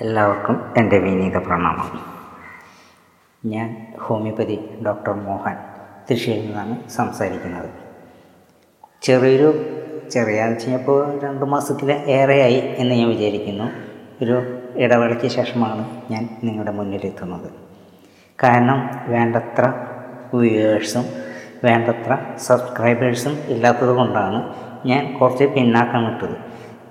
എല്ലാവർക്കും എന്റെ വിനീത പ്രണാമം. ഞാൻ ഹോമിയോപ്പതി ഡോക്ടർ മോഹൻ തൃശ്ശൂരിൽ നിന്നാണ് സംസാരിക്കുന്നത്. ചെറിയൊരു ചെറിയ ഇപ്പോൾ രണ്ട് മാസത്തിൽ ഏറെയായി എന്ന് ഞാൻ വിചാരിക്കുന്നു. ഒരു ഇടവേളയ്ക്ക് ശേഷമാണ് ഞാൻ നിങ്ങളുടെ മുന്നിലെത്തുന്നത്. കാരണം വേണ്ടത്ര വ്യൂവേഴ്സും വേണ്ടത്ര സബ്സ്ക്രൈബേഴ്സും ഇല്ലാത്തത് കൊണ്ടാണ് ഞാൻ കുറച്ച് പിന്നാക്കം വിട്ടത്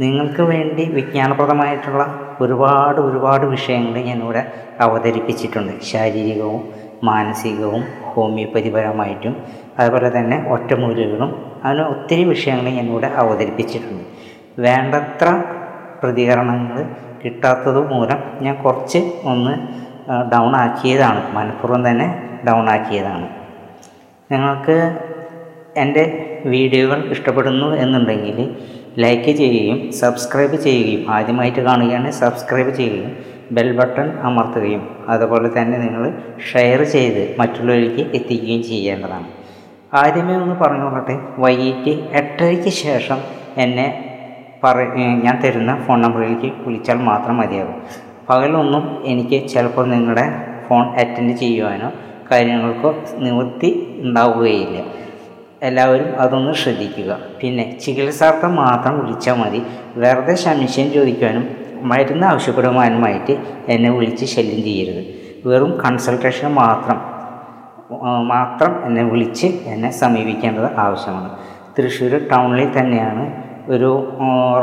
നിങ്ങൾക്ക് വേണ്ടി വിജ്ഞാനപ്രദമായിട്ടുള്ള ഒരുപാട് ഒരുപാട് വിഷയങ്ങൾ ഞാനിവിടെ അവതരിപ്പിച്ചിട്ടുണ്ട്. ശാരീരികവും മാനസികവും ഹോമിയോപ്പതിപരമായിട്ടും അതുപോലെ തന്നെ ഒറ്റമൂലികളും അങ്ങനെ ഒത്തിരി വിഷയങ്ങൾ ഞാനിവിടെ അവതരിപ്പിച്ചിട്ടുണ്ട്. വേണ്ടത്ര പ്രതികരണങ്ങൾ കിട്ടാത്തത് മൂലം ഞാൻ കുറച്ച് ഒന്ന് ഡൗൺ ആക്കിയതാണ്. മനഃപൂർവം തന്നെ ഡൗൺ ആക്കിയതാണ്. നിങ്ങൾക്ക് എന്റെ വീഡിയോകൾ ഇഷ്ടപ്പെടുന്നു എന്നുണ്ടെങ്കിൽ ലൈക്ക് ചെയ്യുകയും സബ്സ്ക്രൈബ് ചെയ്യുകയും ആദ്യമായിട്ട് കാണുകയാണെങ്കിൽ സബ്സ്ക്രൈബ് ചെയ്യുകയും ബെൽ ബട്ടൺ അമർത്തുകയും അതുപോലെ തന്നെ നിങ്ങൾ ഷെയർ ചെയ്ത് മറ്റുള്ളവരിലേക്ക് എത്തിക്കുകയും ചെയ്യേണ്ടതാണ് ആദ്യമേ ഒന്ന് പറഞ്ഞോളട്ടെ വൈകിട്ട് എട്ടരയ്ക്ക് ശേഷം എന്നെ പറ ഞാൻ തരുന്ന ഫോൺ നമ്പറിലേക്ക് വിളിച്ചാൽ മാത്രം മതിയാകും. പകലൊന്നും എനിക്ക് ചിലപ്പോൾ നിങ്ങളുടെ ഫോൺ അറ്റൻഡ് ചെയ്യുവാനോ കാര്യങ്ങൾക്കോ നിവൃത്തി ഉണ്ടാവുകയില്ല. എല്ലാവരും അതൊന്ന് ശ്രദ്ധിക്കുക. പിന്നെ ചികിത്സാർത്ഥം മാത്രം വിളിച്ചാൽ മതി. വെറുതെ സംശയം ചോദിക്കാനും മരുന്ന് ആവശ്യപ്പെടുവാനുമായിട്ട് എന്നെ വിളിച്ച് ശല്യം ചെയ്യരുത്. വെറും കൺസൾട്ടേഷൻ മാത്രം മാത്രം എന്നെ വിളിച്ച് എന്നെ സമീപിക്കേണ്ടത് ആവശ്യമാണ്. തൃശ്ശൂർ ടൗണിൽ തന്നെയാണ് ഒരു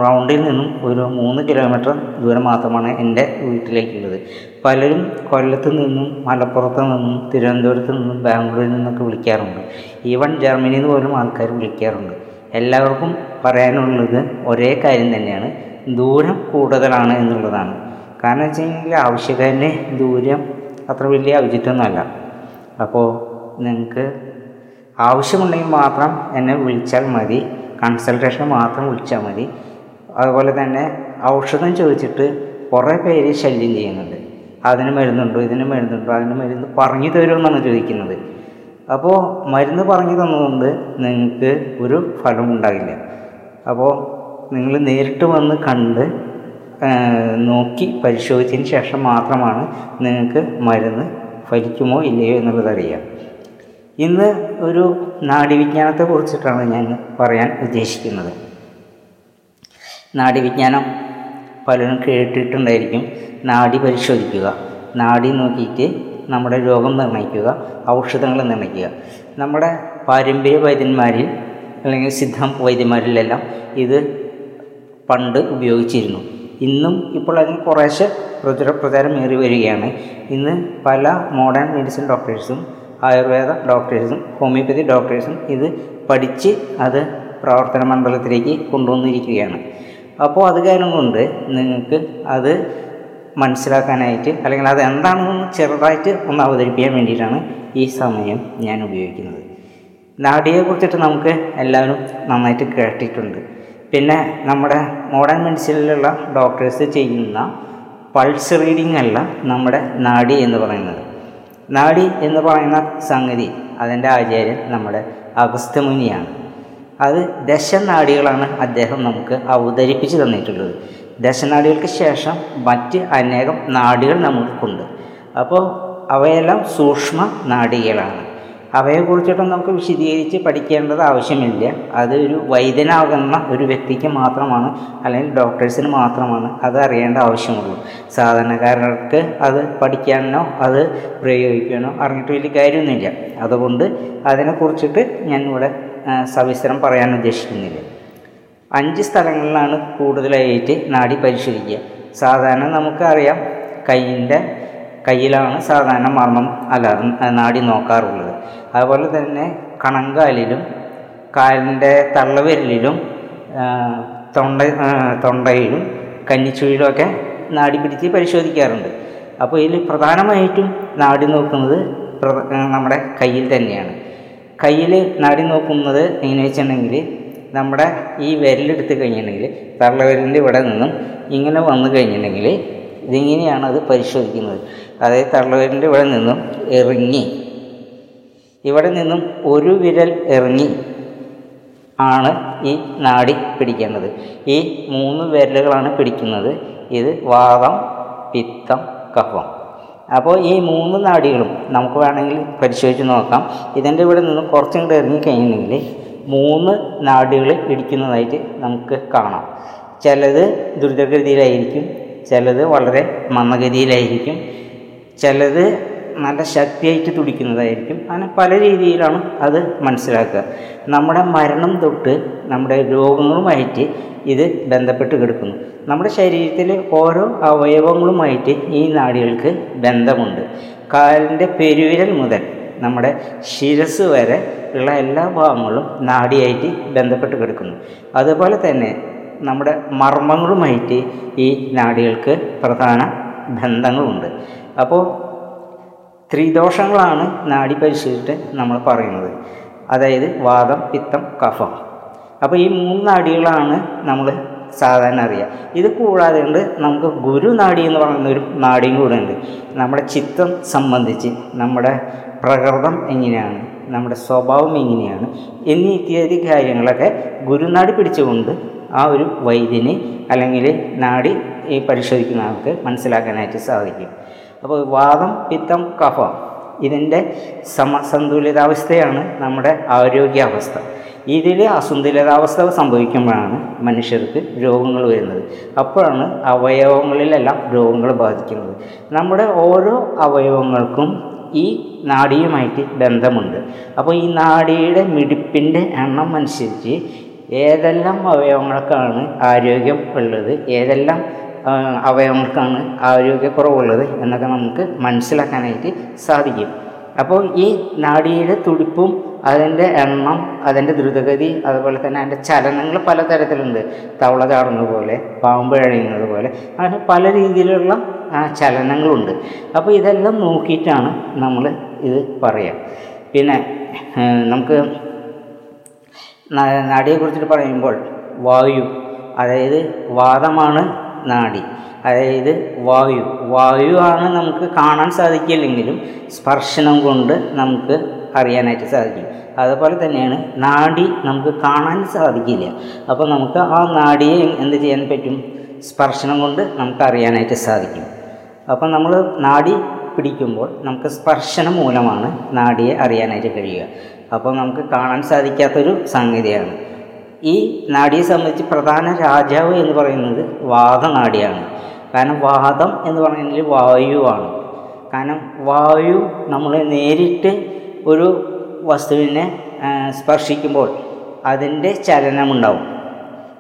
റൗണ്ടിൽ നിന്നും ഒരു മൂന്ന് കിലോമീറ്റർ ദൂരം മാത്രമാണ് എന്റെ വീട്ടിലേക്കുള്ളത്. പലരും കൊല്ലത്ത് നിന്നും മലപ്പുറത്ത് നിന്നും തിരുവനന്തപുരത്ത് നിന്നും ബാംഗ്ലൂരിൽ നിന്നൊക്കെ വിളിക്കാറുണ്ട്. ഈവൻ ജർമ്മനിയിൽ നിന്ന് പോലും ആൾക്കാർ വിളിക്കാറുണ്ട്. എല്ലാവർക്കും പറയാനുള്ളത് ഒരേ കാര്യം തന്നെയാണ്. ദൂരം കൂടുതലാണ് എന്നുള്ളതാണ്. കാരണം വെച്ച് കഴിഞ്ഞാൽ ആവശ്യക്കാരന്റെ ദൂരം അത്ര വലിയ ഔചിത്യമൊന്നുമല്ല. അപ്പോൾ നിങ്ങൾക്ക് ആവശ്യമുണ്ടെങ്കിൽ മാത്രം എന്നെ വിളിച്ചാൽ മതി. കൺസൾട്ടേഷൻ മാത്രം വിളിച്ചാൽ മതി. അതുപോലെ തന്നെ ഔഷധം ചോദിച്ചിട്ട് കുറേ പേര് ശല്യം ചെയ്യുന്നുണ്ട്. അതിന് മരുന്നുണ്ടോ? ഇതിന് മരുന്നുണ്ടോ? അതിന് മരുന്ന് പറഞ്ഞു തരുമെന്നാണ് ചോദിക്കുന്നത്. അപ്പോൾ മരുന്ന് പറഞ്ഞു തന്നതുകൊണ്ട് നിങ്ങൾക്ക് ഒരു ഫലം ഉണ്ടാകില്ല. അപ്പോൾ നിങ്ങൾ നേരിട്ട് വന്ന് കണ്ട് നോക്കി പരിശോധിച്ചതിന് ശേഷം മാത്രമാണ് നിങ്ങൾക്ക് മരുന്ന് ഫലിക്കുമോ ഇല്ലയോ എന്നുള്ളത് അറിയാം ഇന്ന് ഒരു നാഡീവിജ്ഞാനത്തെ കുറിച്ചിട്ടാണ് ഞാൻ പറയാൻ ഉദ്ദേശിക്കുന്നത്. നാഡിവിജ്ഞാനം പലരും കേട്ടിട്ടുണ്ടായിരിക്കും. നാഡി പരിശോധിക്കുക. നാഡി നോക്കിയിട്ട് നമ്മുടെ രോഗം നിർണയിക്കുക ഔഷധങ്ങൾ നിർണയിക്കുക. നമ്മുടെ പാരമ്പര്യ വൈദ്യന്മാരിൽ അല്ലെങ്കിൽ സിദ്ധ വൈദ്യന്മാരിലെല്ലാം ഇത് പണ്ട് ഉപയോഗിച്ചിരുന്നു. ഇന്നും ഇപ്പോൾ അതിന് കുറേശ്ശെ പ്രചുര പ്രചാരമേറി വരികയാണ്. ഇന്ന് പല മോഡേൺ മെഡിസിൻ ഡോക്ടേഴ്സും ആയുർവേദ ഡോക്ടേഴ്സും ഹോമിയോപ്പതി ഡോക്ടേഴ്സും ഇത് പഠിച്ച് അത് പ്രവർത്തന മണ്ഡലത്തിലേക്ക് കൊണ്ടുവന്നിരിക്കുകയാണ്. അപ്പോൾ അത് കാരണം കൊണ്ട് നിങ്ങൾക്ക് അത് മനസ്സിലാക്കാനായിട്ട് അല്ലെങ്കിൽ അത് എന്താണെന്ന് ചെറുതായിട്ട് ഒന്ന് അവതരിപ്പിക്കാൻ വേണ്ടിയിട്ടാണ് ഈ സമയം ഞാൻ ഉപയോഗിക്കുന്നത്. നാഡിയെ കുറിച്ചിട്ട് നമുക്ക് എല്ലാവരും നന്നായിട്ട് കേട്ടിട്ടുണ്ട്. പിന്നെ നമ്മുടെ മോഡേൺ മെഡിസിനിലുള്ള ഡോക്ടേഴ്സ് ചെയ്യുന്ന പൾസ് റീഡിംഗ് അല്ല നമ്മുടെ നാഡി എന്ന് പറയുന്നത്. നാഡി എന്ന് പറയുന്ന സംഗതി അതിന്റെ ആചാര്യൻ നമ്മുടെ അഗസ്ത്യമുനിയാണ്. അത് ദശനാഡികളാണ് അദ്ദേഹം നമുക്ക് അവതരിപ്പിച്ച് തന്നിട്ടുള്ളത്. ദശനാഡികൾക്ക് ശേഷം മറ്റ് അനേകം നാഡികൾ നമുക്കുണ്ട് അപ്പോൾ അവയെല്ലാം സൂക്ഷ്മ നാഡികളാണ് അവയെക്കുറിച്ചിട്ടൊന്നും നമുക്ക് വിശദീകരിച്ച് പഠിക്കേണ്ടത് ആവശ്യമില്ല. അത് ഒരു വൈദ്യനാകുന്ന ഒരു വ്യക്തിക്ക് മാത്രമാണ് അല്ലെങ്കിൽ ഡോക്ടേഴ്സിന് മാത്രമാണ് അത് അറിയേണ്ട ആവശ്യമുള്ളൂ. സാധാരണക്കാരർക്ക് അത് പഠിക്കാനോ അത് പ്രയോഗിക്കാനോ അറിഞ്ഞിട്ട് വലിയ കാര്യമൊന്നുമില്ല. അതുകൊണ്ട് അതിനെക്കുറിച്ചിട്ട് ഞാൻ ഇവിടെ സവിസ്തരം പറയാൻ ഉദ്ദേശിക്കുന്നില്ല. അഞ്ച് സ്ഥലങ്ങളിലാണ് കൂടുതലായിട്ട് നാടി പരിശോധിക്കുക. സാധാരണ നമുക്കറിയാം കയ്യിന്റെ കയ്യിലാണ് സാധാരണ മർമ്മം അല്ല നാടി നോക്കാറുള്ളത്. അതുപോലെ തന്നെ കണങ്കാലിലും കാലിന്റെ തള്ളവിരലിലും തൊണ്ട തൊണ്ടയിലും കന്നിച്ചുഴിയിലുമൊക്കെ നാടി പിടിച്ച് പരിശോധിക്കാറുണ്ട്. അപ്പോൾ ഇതിൽ പ്രധാനമായിട്ടും നാടി നോക്കുന്നത് നമ്മുടെ കയ്യിൽ തന്നെയാണ്. കയ്യിൽ നാടി നോക്കുന്നത് എങ്ങനെ വെച്ചിട്ടുണ്ടെങ്കിൽ നമ്മുടെ ഈ വിരലെടുത്ത് കഴിഞ്ഞിട്ടുണ്ടെങ്കിൽ തള്ളവിരലിന്റെ ഇവിടെ നിന്നും ഇങ്ങനെ വന്നു കഴിഞ്ഞിട്ടുണ്ടെങ്കിൽ ഇതിങ്ങനെയാണ് അത് പരിശോധിക്കുന്നത്. അതായത് തള്ളവിരലിന്റെ ഇവിടെ നിന്നും ഇറങ്ങി ഇവിടെ നിന്നും ഒരു വിരൽ ഇറങ്ങി ആണ് ഈ നാടി പിടിക്കേണ്ടത്. ഈ മൂന്ന് വിരലുകളാണ് പിടിക്കുന്നത്. ഇത് വാദം പിത്തം കഫം. അപ്പോൾ ഈ മൂന്ന് നാടികളും നമുക്ക് വേണമെങ്കിൽ പരിശോധിച്ച് നോക്കാം. ഇതിന്റെ ഇവിടെ നിന്നും കുറച്ചും കൂടെ ഇറങ്ങിക്കഴിഞ്ഞെങ്കിൽ മൂന്ന് നാഡികൾ ഇടിക്കുന്നതായിട്ട് നമുക്ക് കാണാം. ചിലത് ദ്രുതഗതിയിലായിരിക്കും ചിലത് വളരെ മന്ദഗതിയിലായിരിക്കും ചിലത് നല്ല ശക്തിയായിട്ട് തുടിക്കുന്നതായിരിക്കും. അങ്ങനെ പല രീതിയിലാണ് അത് മനസ്സിലാക്കുക. നമ്മുടെ മരണം തൊട്ട് നമ്മുടെ രോഗങ്ങളുമായിട്ട് ഇത് ബന്ധപ്പെട്ട് കിടക്കുന്നു. നമ്മുടെ ശരീരത്തിൽ ഓരോ അവയവങ്ങളുമായിട്ട് ഈ നാടികൾക്ക് ബന്ധമുണ്ട്. കാലിന്റെ പെരുവിരൽ മുതൽ നമ്മുടെ ശിരസ് വരെ ഉള്ള എല്ലാ ഭാഗങ്ങളും നാടിയായിട്ട് ബന്ധപ്പെട്ട് കിടക്കുന്നു. അതുപോലെ തന്നെ നമ്മുടെ മർമ്മങ്ങളുമായിട്ട് ഈ നാടികൾക്ക് പ്രധാന ബന്ധങ്ങളുണ്ട്. അപ്പോൾ ത്രിദോഷങ്ങളാണ് നാഡി പരിശോധിച്ചിട്ട് നമ്മൾ പറയുന്നത്. അതായത് വാദം പിത്തം കഫം. അപ്പോൾ ഈ മൂന്ന് നാഡികളാണ് നമ്മൾ സാധാരണ അറിയുക. ഇത് കൂടാതെ ഉണ്ട് നമുക്ക് ഗുരുനാഡി എന്ന് പറയുന്ന ഒരു നാടിയും കൂടെ ഉണ്ട്. നമ്മുടെ ചിത്തം സംബന്ധിച്ച് നമ്മുടെ പ്രകൃതം എങ്ങനെയാണ് നമ്മുടെ സ്വഭാവം എങ്ങനെയാണ് എന്നീ ഇത്യാദി കാര്യങ്ങളൊക്കെ ഗുരുനാടി പിടിച്ചുകൊണ്ട് ആ ഒരു വൈദ്യന് അല്ലെങ്കിൽ നാടി ഈ പരിശോധിക്കുന്ന ആൾക്ക് മനസ്സിലാക്കാനായിട്ട് സാധിക്കും. അപ്പോൾ വാദം പിത്തം കഫം ഇതിന്റെ സമസന്തുലിതാവസ്ഥയാണ് നമ്മുടെ ആരോഗ്യാവസ്ഥ. ഇതിൽ അസന്തുലിതാവസ്ഥ സംഭവിക്കുമ്പോഴാണ് മനുഷ്യർക്ക് രോഗങ്ങൾ വരുന്നത്. അപ്പോഴാണ് അവയവങ്ങളിലെല്ലാം രോഗങ്ങൾ ബാധിക്കുന്നത്. നമ്മുടെ ഓരോ അവയവങ്ങൾക്കും ഈ നാടിയുമായിട്ട് ബന്ധമുണ്ട്. അപ്പോൾ ഈ നാടിയുടെ മിടിപ്പിന്റെ എണ്ണം അനുസരിച്ച് ഏതെല്ലാം അവയവങ്ങൾക്കാണ് ആരോഗ്യം ഉള്ളത് ഏതെല്ലാം അവയവങ്ങൾക്കാണ് ആരോഗ്യക്കുറവുള്ളത് എന്നൊക്കെ നമുക്ക് മനസ്സിലാക്കാനായിട്ട് സാധിക്കും. അപ്പോൾ ഈ നാടിയുടെ തുടിപ്പും അതിന്റെ എണ്ണം അതിന്റെ ദ്രുതഗതി അതുപോലെ തന്നെ അതിന്റെ ചലനങ്ങൾ പലതരത്തിലുണ്ട്. തവള ചാടുന്നത് പോലെ പാമ്പ് എഴയുന്നത് പോലെ അങ്ങനെ പല രീതിയിലുള്ള ചലനങ്ങളുണ്ട്. അപ്പോൾ ഇതെല്ലാം നോക്കിയിട്ടാണ് നമ്മൾ ഇത് പറയുക പിന്നെ നമുക്ക് നാടിയെക്കുറിച്ചിട്ട് പറയുമ്പോൾ വായു അതായത് വാദമാണ് നാഡി അതായത് വായു. വായു ആണ് നമുക്ക് കാണാൻ സാധിക്കില്ലെങ്കിലും സ്പർശനം കൊണ്ട് നമുക്ക് അറിയാനായിട്ട് സാധിക്കും. അതുപോലെ തന്നെയാണ് നാഡി നമുക്ക് കാണാൻ സാധിക്കില്ല. അപ്പോൾ നമുക്ക് ആ നാഡിയെ എന്ത് ചെയ്യാൻ പറ്റും? സ്പർശനം കൊണ്ട് നമുക്ക് അറിയാനായിട്ട് സാധിക്കും. അപ്പോൾ നമ്മൾ നാഡി പിടിക്കുമ്പോൾ നമുക്ക് സ്പർശനം മൂലമാണ് നാടിയെ അറിയാനായിട്ട് കഴിയുക. അപ്പോൾ നമുക്ക് കാണാൻ സാധിക്കാത്തൊരു സംഗതിയാണ്. ഈ നാഡിയെ സംബന്ധിച്ച് പ്രധാന രാജാവ് എന്ന് പറയുന്നത് വാദനാടിയാണ് കാരണം വാദം എന്ന് പറയുന്നത് വായുവാണ്. കാരണം വായു നമ്മൾ നേരിട്ട് ഒരു വസ്തുവിനെ സ്പർശിക്കുമ്പോൾ അതിന്റെ ചലനമുണ്ടാവും.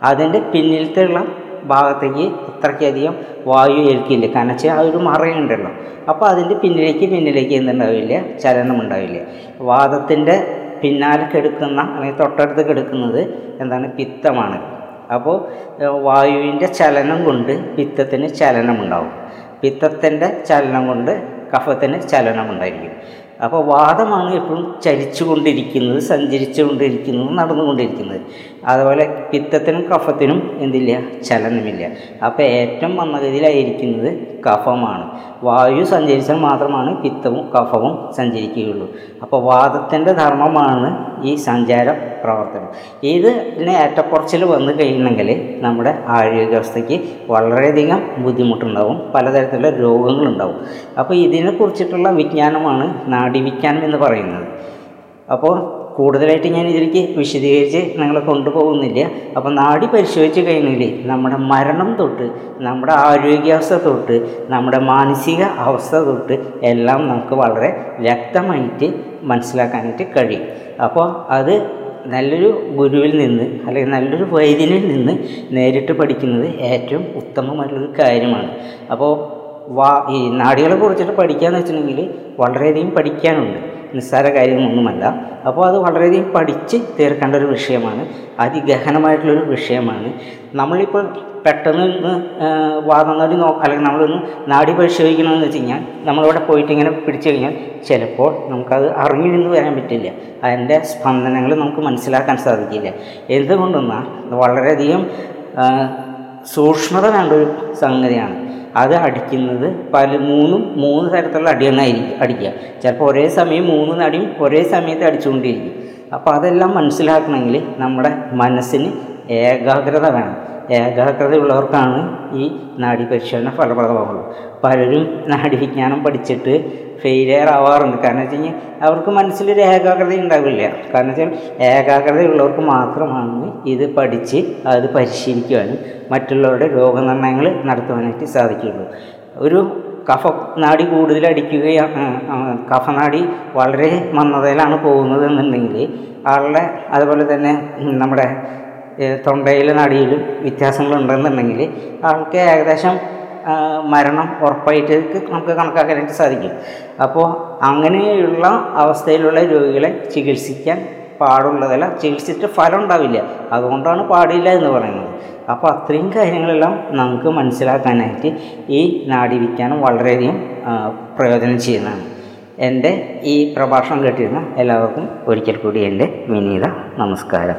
അതിന്റെ പിന്നിലത്തുള്ള ഭാഗത്തേക്ക് അത്രയ്ക്കധികം വായു ഏൽക്കില്ല. കാരണം വെച്ചാൽ ആ ഒരു മറയുണ്ടല്ലോ. അപ്പോൾ അതിന്റെ പിന്നിലേക്ക് പിന്നിലേക്ക് എന്തുണ്ടാവില്ല? ചലനം ഉണ്ടാവില്ല വാദത്തിന്റെ പിന്നാലെ കെടുക്കുന്ന അല്ലെങ്കിൽ തൊട്ടടുത്ത് കെടുക്കുന്നത് എന്താണ് പിത്തമാണ്. അപ്പോൾ വായുവിന്റെ ചലനം കൊണ്ട് പിത്തത്തിന് ചലനമുണ്ടാവും. പിത്തത്തിന്റെ ചലനം കൊണ്ട് കഫത്തിന് ചലനമുണ്ടായിരിക്കും. അപ്പോൾ വാദമാണ് എപ്പോഴും ചലിച്ചുകൊണ്ടിരിക്കുന്നത് സഞ്ചരിച്ചുകൊണ്ടിരിക്കുന്നത് നടന്നുകൊണ്ടിരിക്കുന്നത്. അതുപോലെ പിത്തത്തിനും കഫത്തിനും എന്തില്ല? ചലനമില്ല. അപ്പോൾ ഏറ്റവും മന്ദഗതിയിലായിരിക്കുന്നത് കഫമാണ്. വായു സഞ്ചരിച്ചാൽ മാത്രമാണ് പിത്തവും കഫവും സഞ്ചരിക്കുകയുള്ളൂ. അപ്പോൾ വാദത്തിന്റെ ധർമ്മമാണ് ഈ സഞ്ചാര പ്രവർത്തനം. ഇതിന് ഏറ്റക്കുറച്ചിൽ വന്നു കഴിയണമെങ്കിൽ നമ്മുടെ ആരോഗ്യാവസ്ഥയ്ക്ക് വളരെയധികം ബുദ്ധിമുട്ടുണ്ടാവും. പലതരത്തിലുള്ള രോഗങ്ങളുണ്ടാവും. അപ്പോൾ ഇതിനെക്കുറിച്ചിട്ടുള്ള വിജ്ഞാനമാണ് നാഡീവിജ്ഞാനം എന്ന് പറയുന്നത്. അപ്പോൾ കൂടുതലായിട്ട് ഞാൻ ഇതിലേക്ക് വിശദീകരിച്ച് നിങ്ങളെ കൊണ്ടുപോകുന്നില്ല. അപ്പോൾ നാടി പരിശോധിച്ച് കഴിഞ്ഞാൽ നമ്മുടെ മരണം തൊട്ട് നമ്മുടെ ആരോഗ്യാവസ്ഥ തൊട്ട് നമ്മുടെ മാനസിക അവസ്ഥ തൊട്ട് എല്ലാം നമുക്ക് വളരെ വ്യക്തമായിട്ട് മനസ്സിലാക്കാനായിട്ട് കഴിയും. അപ്പോൾ അത് നല്ലൊരു ഗുരുവിൽ നിന്ന് അല്ലെങ്കിൽ നല്ലൊരു വൈദ്യനിൽ നിന്ന് നേരിട്ട് പഠിക്കുന്നത് ഏറ്റവും ഉത്തമമായിട്ടുള്ളൊരു കാര്യമാണ്. അപ്പോൾ വാ ഈ നാടികളെ കുറിച്ചിട്ട് പഠിക്കുക എന്ന് വെച്ചിട്ടുണ്ടെങ്കിൽ വളരെയധികം പഠിക്കാനുണ്ട്. നിസ്സാര കാര്യങ്ങളൊന്നുമല്ല. അപ്പോൾ അത് വളരെയധികം പഠിച്ച് തീർക്കേണ്ട ഒരു വിഷയമാണ്. അതിഗഹനമായിട്ടുള്ളൊരു വിഷയമാണ്. നമ്മളിപ്പോൾ പെട്ടെന്ന് ഇന്ന് വാദം നടി നോ അല്ലെങ്കിൽ നമ്മളൊന്ന് നാടി പരിശോധിക്കണമെന്ന് വെച്ച് കഴിഞ്ഞാൽ നമ്മളിവിടെ പോയിട്ട് ഇങ്ങനെ പിടിച്ചു കഴിഞ്ഞാൽ ചിലപ്പോൾ നമുക്കത് അറിഞ്ഞു നിന്ന് വരാൻ പറ്റില്ല. അതിന്റെ സ്പന്ദനങ്ങൾ നമുക്ക് മനസ്സിലാക്കാൻ സാധിക്കില്ല. എന്തുകൊണ്ടെന്നാൽ വളരെയധികം സൂക്ഷ്മത വേണ്ട ഒരു സംഗതിയാണ്. അത് അടിക്കുന്നത് പല മൂന്നും മൂന്ന് തരത്തിലുള്ള അടിയെന്നായിരിക്കും അടിക്കുക. ചിലപ്പോൾ ഒരേ സമയം മൂന്ന് നടിയും ഒരേ സമയത്ത് അടിച്ചുകൊണ്ടിരിക്കും. അപ്പോൾ അതെല്ലാം മനസ്സിലാക്കണമെങ്കിൽ നമ്മുടെ മനസ്സിന് ഏകാഗ്രത വേണം. ഏകാഗ്രതയുള്ളവർക്കാണ് ഈ നാഡി പരിശോധന ഫലപ്രദമാകുള്ളൂ പലരും നാഡി വിജ്ഞാനം പഠിച്ചിട്ട് ഫെയിലിയർ ആവാറുണ്ട്. കാരണം വെച്ച് കഴിഞ്ഞാൽ അവർക്ക് മനസ്സിലൊരു ഏകാഗ്രത ഉണ്ടാവില്ല. കാരണം വെച്ചാൽ ഏകാഗ്രതയുള്ളവർക്ക് മാത്രമാണ് ഇത് പഠിച്ച് അത് പരിശീലിക്കുവാനും മറ്റുള്ളവരുടെ രോഗനിർണയങ്ങൾ നടത്തുവാനായിട്ട് സാധിക്കുകയുള്ളൂ. ഒരു കഫ നാടി കൂടുതൽ അടിക്കുകയാണ് കഫനാടി വളരെ മന്ദതയിലാണ് പോകുന്നത് എന്നുണ്ടെങ്കിൽ ആളുടെ അതുപോലെ തന്നെ നമ്മുടെ തൊണ്ടയിലെ നടിയിലും വ്യത്യാസങ്ങളുണ്ടെന്നുണ്ടെങ്കിൽ ആൾക്ക് ഏകദേശം മരണം ഉറപ്പായിട്ട് നമുക്ക് കണക്കാക്കാനായിട്ട് സാധിക്കും. അപ്പോൾ അങ്ങനെയുള്ള അവസ്ഥയിലുള്ള രോഗികളെ ചികിത്സിക്കാൻ പാടുള്ളതല്ല ചികിത്സിച്ചിട്ട് ഫലം ഉണ്ടാവില്ല. അതുകൊണ്ടാണ് പാടില്ല എന്ന് പറയുന്നത്. അപ്പോൾ അത്രയും കാര്യങ്ങളെല്ലാം നമുക്ക് മനസ്സിലാക്കാനായിട്ട് ഈ നാടിവിക്കാനും വളരെയധികം പ്രയോജനം ചെയ്യുന്നതാണ്. എന്റെ ഈ പ്രഭാഷണം കേട്ടിരുന്ന എല്ലാവർക്കും ഒരിക്കൽ കൂടി എന്റെ വിനീത നമസ്കാരം.